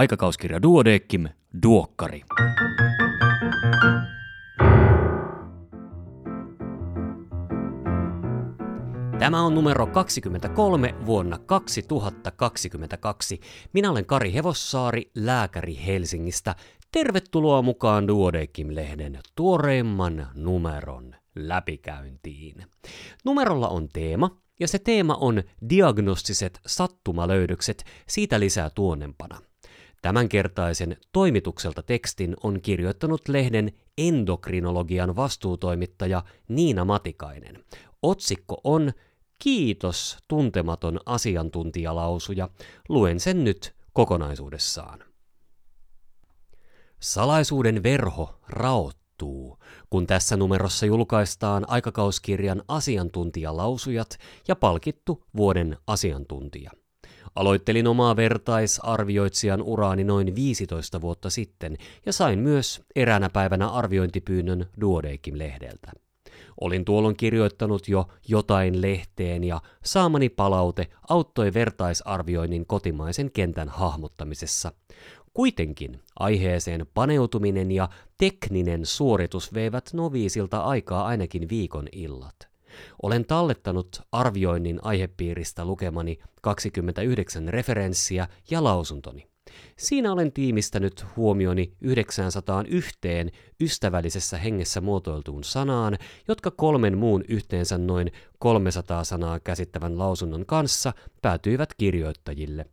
Aikakauskirja Duodeckim, Duokkari. Tämä on numero 23 vuonna 2022. Minä olen Kari Hevossaari, lääkäri Helsingistä. Tervetuloa mukaan Duodeckim-lehden tuoreimman numeron läpikäyntiin. Numerolla on teema, ja se teema on diagnostiset sattumalöydökset, siitä lisää tuonnempana. Tämänkertaisen toimitukselta tekstin on kirjoittanut lehden endokrinologian vastuutoimittaja Niina Matikainen. Otsikko on Kiitos tuntematon asiantuntijalausuja. Luen sen nyt kokonaisuudessaan. Salaisuuden verho raottuu, kun tässä numerossa julkaistaan aikakauskirjan asiantuntijalausujat ja palkittu vuoden asiantuntija. Aloittelin omaa vertaisarvioitsijan uraani noin 15 vuotta sitten ja sain myös eräänä päivänä arviointipyynnön Duodeckim-lehdeltä. Olin tuolloin kirjoittanut jo jotain lehteen ja saamani palaute auttoi vertaisarvioinnin kotimaisen kentän hahmottamisessa. Kuitenkin aiheeseen paneutuminen ja tekninen suoritus veivät noviisilta aikaa ainakin viikon illat. Olen tallettanut arvioinnin aihepiiristä lukemani 29 referenssiä ja lausuntoni. Siinä olen tiimistänyt huomioni 901 ystävällisessä hengessä muotoiltuun sanaan, jotka kolmen muun yhteensä noin 300 sanaa käsittävän lausunnon kanssa päätyivät kirjoittajille.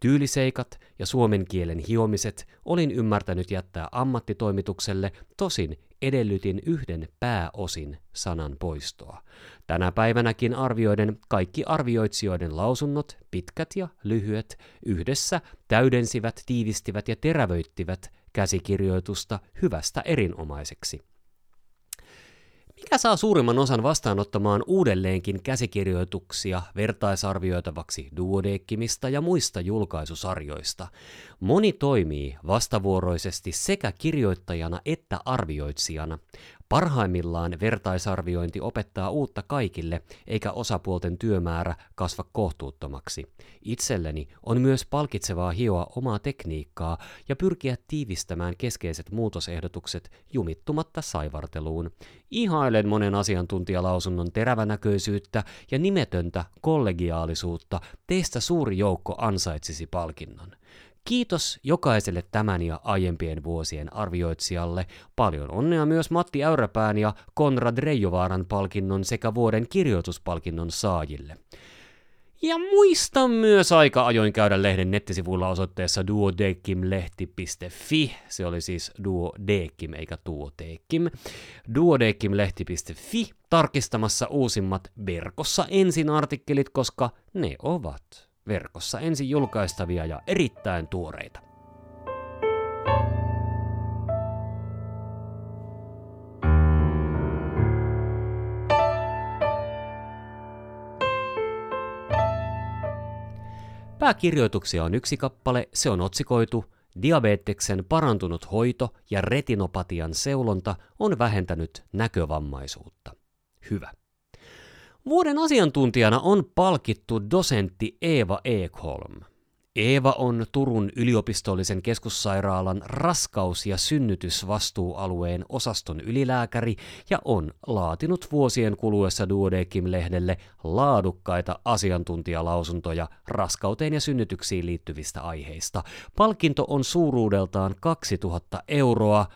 Tyyliseikat ja suomen kielen hiomiset olin ymmärtänyt jättää ammattitoimitukselle, tosin edellytin yhden pääosin sanan poistoa. Tänä päivänäkin arvioiden kaikki arvioitsijoiden lausunnot, pitkät ja lyhyet, yhdessä täydensivät, tiivistivät ja terävöittivät käsikirjoitusta hyvästä erinomaiseksi. Mikä saa suurimman osan vastaanottamaan uudelleenkin käsikirjoituksia vertaisarvioitavaksi duodekkimista ja muista julkaisusarjoista? Moni toimii vastavuoroisesti sekä kirjoittajana että arvioitsijana. Parhaimmillaan vertaisarviointi opettaa uutta kaikille, eikä osapuolten työmäärä kasva kohtuuttomaksi. Itselleni on myös palkitsevaa hioa omaa tekniikkaa ja pyrkiä tiivistämään keskeiset muutosehdotukset jumittumatta saivarteluun. Ihailen monen asiantuntijalausunnon terävänäköisyyttä ja nimetöntä kollegiaalisuutta. Teistä suuri joukko ansaitsisi palkinnon. Kiitos jokaiselle tämän ja aiempien vuosien arvioitsijalle. Paljon onnea myös Matti Äyräpään ja Konrad Reijovaaran palkinnon sekä vuoden kirjoituspalkinnon saajille. Ja muista myös aika ajoin käydä lehden nettisivuilla osoitteessa duodekimlehti.fi. Se oli siis duodekim eikä tuotekim. duodekimlehti.fi tarkistamassa uusimmat verkossa ensin artikkelit, koska ne ovat verkossa ensin julkaistavia ja erittäin tuoreita. Pääkirjoituksia on yksi kappale, se on otsikoitu Diabeteksen parantunut hoito ja retinopatian seulonta on vähentänyt näkövammaisuutta. Hyvä. Vuoden asiantuntijana on palkittu dosentti Eeva Ekholm. Eeva on Turun yliopistollisen keskussairaalan raskaus- ja synnytysvastuualueen osaston ylilääkäri ja on laatinut vuosien kuluessa Duodekim-lehdelle laadukkaita asiantuntijalausuntoja raskauteen ja synnytyksiin liittyvistä aiheista. Palkinto on suuruudeltaan 2000 euroa.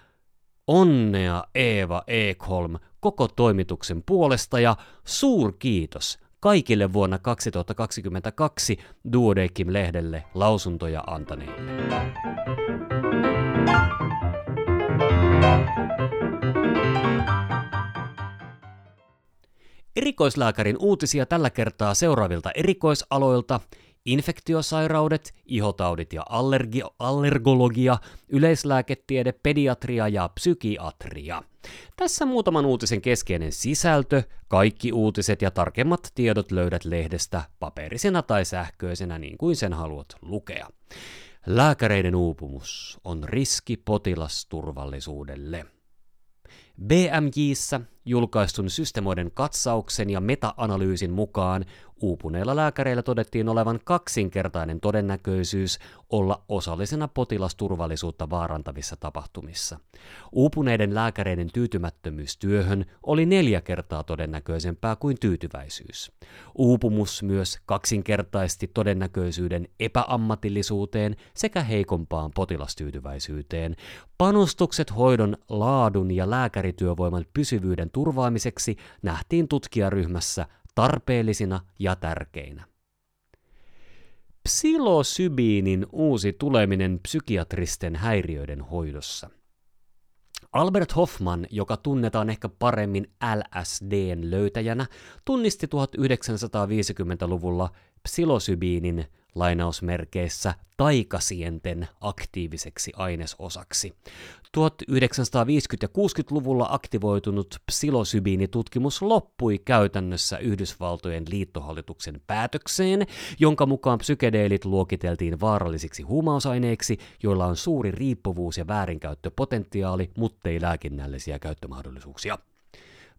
Onnea Eeva Ekholm koko toimituksen puolesta ja suurkiitos kaikille vuonna 2022 Duodekim-lehdelle lausuntoja antaneille. Erikoislääkärin uutisia tällä kertaa seuraavilta erikoisaloilta – infektiosairaudet, ihotaudit ja allergi- allergologia, yleislääketiede, pediatria ja psykiatria. Tässä muutaman uutisen keskeinen sisältö, kaikki uutiset ja tarkemmat tiedot löydät lehdestä paperisena tai sähköisenä niin kuin sen haluat lukea. Lääkäreiden uupumus on riski potilasturvallisuudelle. BMJissä julkaistun systemoiden katsauksen ja meta-analyysin mukaan uupuneilla lääkäreillä todettiin olevan kaksinkertainen todennäköisyys olla osallisena potilasturvallisuutta vaarantavissa tapahtumissa. Uupuneiden lääkäreiden tyytymättömyys työhön oli neljä kertaa todennäköisempää kuin tyytyväisyys. Uupumus myös kaksinkertaisti todennäköisyyden epäammatillisuuteen sekä heikompaan potilastyytyväisyyteen. Panostukset hoidon laadun ja lääkärityövoiman pysyvyyden turvaamiseksi nähtiin tutkijaryhmässä tarpeellisina ja tärkeinä. Psilosybiinin uusi tuleminen psykiatristen häiriöiden hoidossa. Albert Hoffman, joka tunnetaan ehkä paremmin LSDn löytäjänä, tunnisti 1950-luvulla psilosybiinin lainausmerkeissä taikasienten aktiiviseksi ainesosaksi. 1950- ja 60-luvulla aktivoitunut psilosybiinitutkimus loppui käytännössä Yhdysvaltojen liittohallituksen päätökseen, jonka mukaan psykedeelit luokiteltiin vaarallisiksi huumausaineiksi, joilla on suuri riippuvuus ja väärinkäyttöpotentiaali, muttei lääkinnällisiä käyttömahdollisuuksia.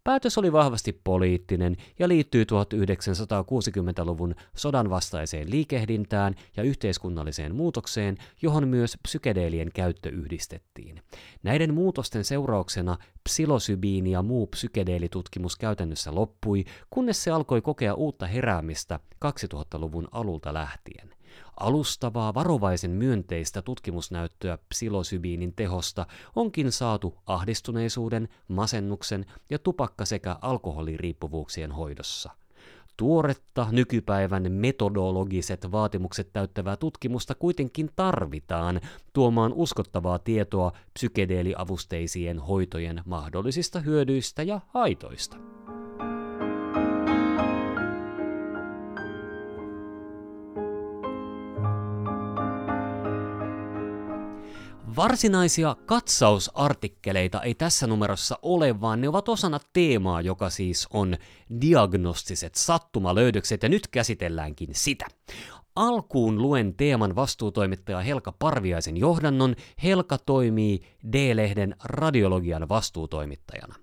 Päätös oli vahvasti poliittinen ja liittyy 1960-luvun sodan vastaiseen liikehdintään ja yhteiskunnalliseen muutokseen, johon myös psykedeelien käyttö yhdistettiin. Näiden muutosten seurauksena psilosybiini ja muu psykedeelitutkimus käytännössä loppui, kunnes se alkoi kokea uutta heräämistä 2000-luvun alulta lähtien. Alustavaa varovaisen myönteistä tutkimusnäyttöä psilosybiinin tehosta onkin saatu ahdistuneisuuden, masennuksen ja tupakka- sekä alkoholiriippuvuuksien hoidossa. Tuoretta nykypäivän metodologiset vaatimukset täyttävää tutkimusta kuitenkin tarvitaan tuomaan uskottavaa tietoa psykedeeliavusteisien hoitojen mahdollisista hyödyistä ja haitoista. Varsinaisia katsausartikkeleita ei tässä numerossa ole, vaan ne ovat osana teemaa, joka siis on diagnostiset sattumalöydökset, ja nyt käsitelläänkin sitä. Alkuun luen teeman vastuutoimittaja Helka Parviaisen johdannon. Helka toimii D-lehden radiologian vastuutoimittajana.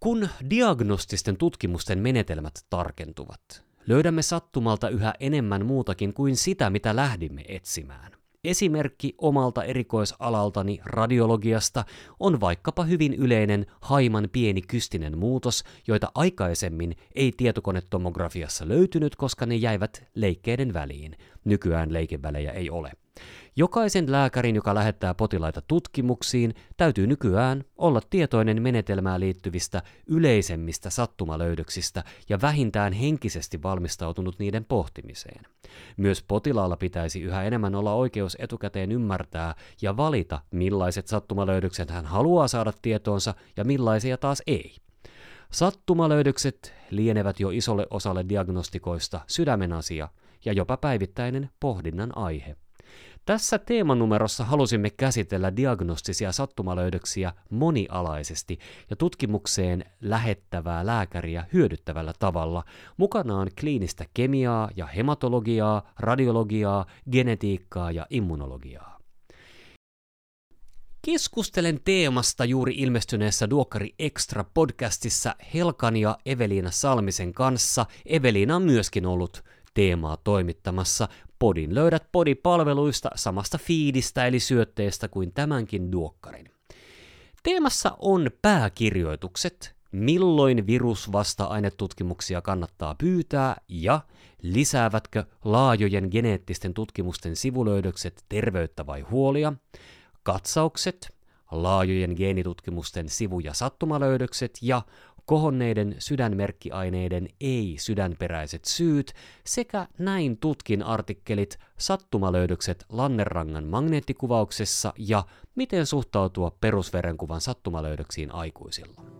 Kun diagnostisten tutkimusten menetelmät tarkentuvat, löydämme sattumalta yhä enemmän muutakin kuin sitä, mitä lähdimme etsimään. Esimerkki omalta erikoisalaltani radiologiasta on vaikkapa hyvin yleinen haiman pieni kystinen muutos, joita aikaisemmin ei tietokonetomografiassa löytynyt, koska ne jäivät leikkeiden väliin. Nykyään leikevälejä ei ole. Jokaisen lääkärin, joka lähettää potilaita tutkimuksiin, täytyy nykyään olla tietoinen menetelmään liittyvistä yleisemmistä sattumalöydöksistä ja vähintään henkisesti valmistautunut niiden pohtimiseen. Myös potilaalla pitäisi yhä enemmän olla oikeus etukäteen ymmärtää ja valita, millaiset sattumalöydökset hän haluaa saada tietoonsa ja millaisia taas ei. Sattumalöydökset lienevät jo isolle osalle diagnostikoista sydämen asia ja jopa päivittäinen pohdinnan aihe. Tässä teemanumerossa halusimme käsitellä diagnostisia sattumalöydöksiä monialaisesti ja tutkimukseen lähettävää lääkäriä hyödyttävällä tavalla. Mukanaan kliinistä kemiaa ja hematologiaa, radiologiaa, genetiikkaa ja immunologiaa. Keskustelen teemasta juuri ilmestyneessä Duokkari Extra podcastissa Helkan ja Eveliina Salmisen kanssa. Eveliina on myöskin ollut teemaa toimittamassa. Podin löydät podipalveluista samasta fiidistä eli syötteestä kuin tämänkin duokkarin. Teemassa on pääkirjoitukset, milloin virusvasta-ainetutkimuksia kannattaa pyytää ja lisäävätkö laajojen geneettisten tutkimusten sivulöydökset terveyttä vai huolia, katsaukset, laajojen geenitutkimusten sivu- ja sattumalöydökset ja kohonneiden sydänmerkkiaineiden ei-sydänperäiset syyt sekä näin tutkin artikkelit Sattumalöydökset Lannerangan magneettikuvauksessa ja Miten suhtautua perusverenkuvan sattumalöydöksiin aikuisilla.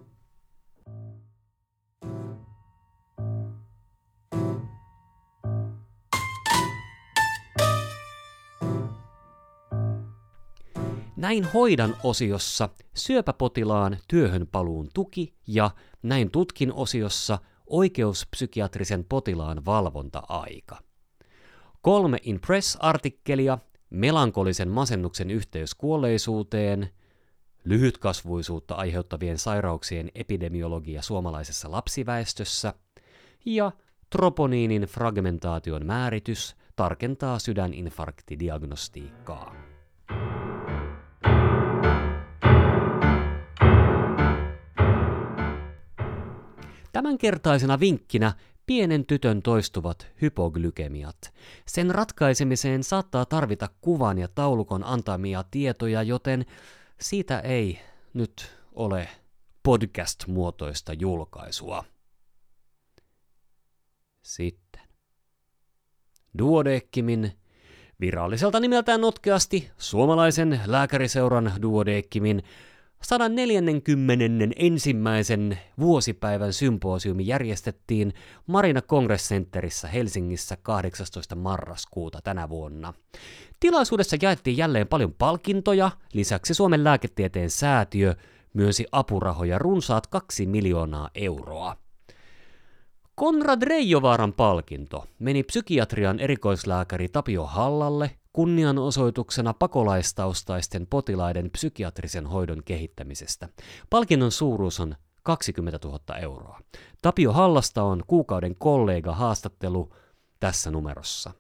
Näin hoidan osiossa syöpäpotilaan työhönpaluun tuki ja näin tutkin osiossa oikeuspsykiatrisen potilaan valvonta-aika. Kolme Impress-artikkelia, melankolisen masennuksen yhteys kuolleisuuteen, lyhytkasvuisuutta aiheuttavien sairauksien epidemiologia suomalaisessa lapsiväestössä ja troponiinin fragmentaation määritys tarkentaa sydäninfarktidiagnostiikkaa. Tämänkertaisena vinkkinä pienen tytön toistuvat hypoglykemiat. Sen ratkaisemiseen saattaa tarvita kuvan ja taulukon antamia tietoja, joten siitä ei nyt ole podcast-muotoista julkaisua. Sitten. Duodeckimin, viralliselta nimeltään notkeasti suomalaisen lääkäriseuran Duodeckimin 140. ensimmäisen vuosipäivän symposiumi järjestettiin Marina Congress Centerissä Helsingissä 18. marraskuuta tänä vuonna. Tilaisuudessa jaettiin jälleen paljon palkintoja, lisäksi Suomen lääketieteen säätiö myönsi apurahoja runsaat kaksi miljoonaa euroa. Konrad Reijovaaran palkinto meni psykiatrian erikoislääkäri Tapio Hallalle kunnianosoituksena pakolaistaustaisten potilaiden psykiatrisen hoidon kehittämisestä. Palkinnon suuruus on 20 000 euroa. Tapio Hallasta on kuukauden kollega haastattelu tässä numerossa.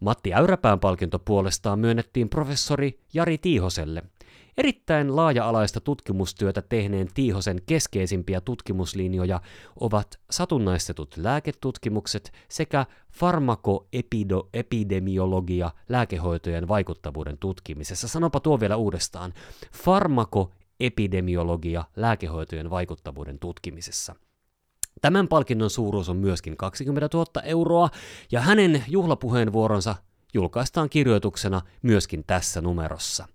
Matti Äyräpään palkinto puolestaan myönnettiin professori Jari Tiihoselle – Erittäin laaja-alaista tutkimustyötä tehneen Tiihosen keskeisimpiä tutkimuslinjoja ovat satunnaistetut lääketutkimukset sekä farmakoepidemiologia lääkehoitojen vaikuttavuuden tutkimisessa. Sanopa tuo vielä uudestaan. Farmakoepidemiologia lääkehoitojen vaikuttavuuden tutkimisessa. Tämän palkinnon suuruus on myöskin 20 000 euroa, ja hänen juhlapuheenvuoronsa julkaistaan kirjoituksena myöskin tässä numerossa.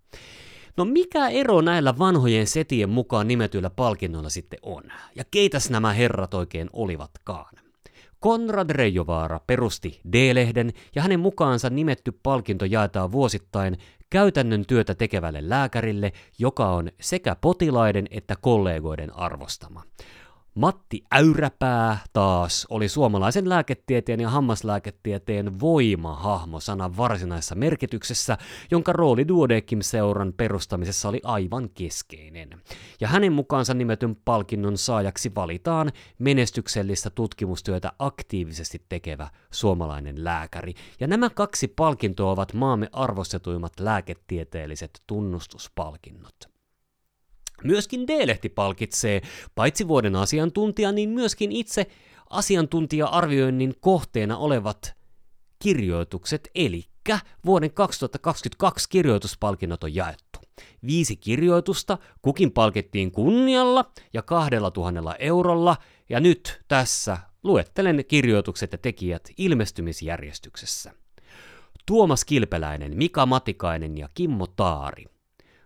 No mikä ero näillä vanhojen setien mukaan nimetyillä palkinnoilla sitten on? Ja keitäs nämä herrat oikein olivatkaan? Konrad Reijovaara perusti D-lehden ja hänen mukaansa nimetty palkinto jaetaan vuosittain käytännön työtä tekevälle lääkärille, joka on sekä potilaiden että kollegoiden arvostama. Matti Äyräpää taas oli suomalaisen lääketieteen ja hammaslääketieteen voimahahmo sanan varsinaisessa merkityksessä, jonka rooli Duodekim-seuran perustamisessa oli aivan keskeinen. Ja hänen mukaansa nimetyn palkinnon saajaksi valitaan menestyksellistä tutkimustyötä aktiivisesti tekevä suomalainen lääkäri. Ja nämä kaksi palkintoa ovat maamme arvostetuimmat lääketieteelliset tunnustuspalkinnot. Myöskin D-lehti palkitsee paitsi vuoden asiantuntija, niin myöskin itse asiantuntija-arvioinnin kohteena olevat kirjoitukset, eli vuoden 2022 kirjoituspalkinnot on jaettu. Viisi kirjoitusta, kukin palkittiin kunnialla ja kahdella tuhannella eurolla, ja nyt tässä luettelen kirjoitukset ja tekijät ilmestymisjärjestyksessä. Tuomas Kilpeläinen, Mika Matikainen ja Kimmo Taari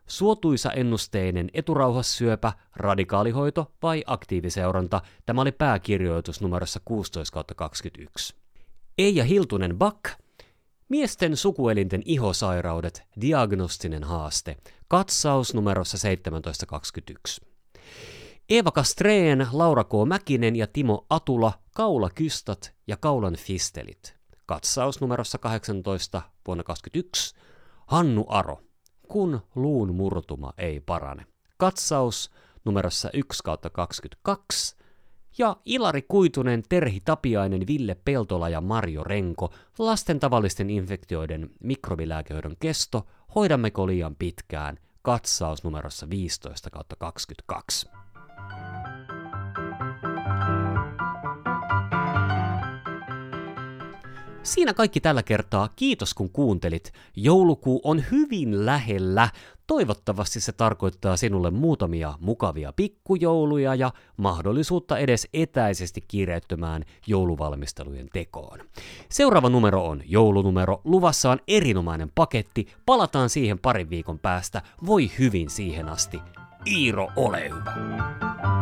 suotuisa ennusteinen eturauhassyöpä, radikaalihoito vai aktiiviseuranta, tämä oli pääkirjoitus numerossa 16-21. Eija Hiltunen Back, miesten sukuelinten ihosairaudet, diagnostinen haaste, katsaus numerossa 1721. Eeva Kastreen, Laura K. Mäkinen ja Timo Atula, kaulakystat ja kaulan fistelit. Katsaus numerossa 18 vuonna 2021. Hannu Aro, kun luun murtuma ei parane. Katsaus numerossa 1 kautta 22 ja Ilari Kuitunen, Terhi Tapiainen, Ville Peltola ja Marjo Renko, lasten tavallisten infektioiden mikrobilääkehoidon kesto, hoidammeko liian pitkään, katsaus numerossa 15 kautta 22. Siinä kaikki tällä kertaa. Kiitos kun kuuntelit. Joulukuu on hyvin lähellä. Toivottavasti se tarkoittaa sinulle muutamia mukavia pikkujouluja ja mahdollisuutta edes etäisesti kiireettömään jouluvalmistelujen tekoon. Seuraava numero on joulunumero. Luvassa on erinomainen paketti. Palataan siihen parin viikon päästä. Voi hyvin siihen asti. Iiro, ole hyvä.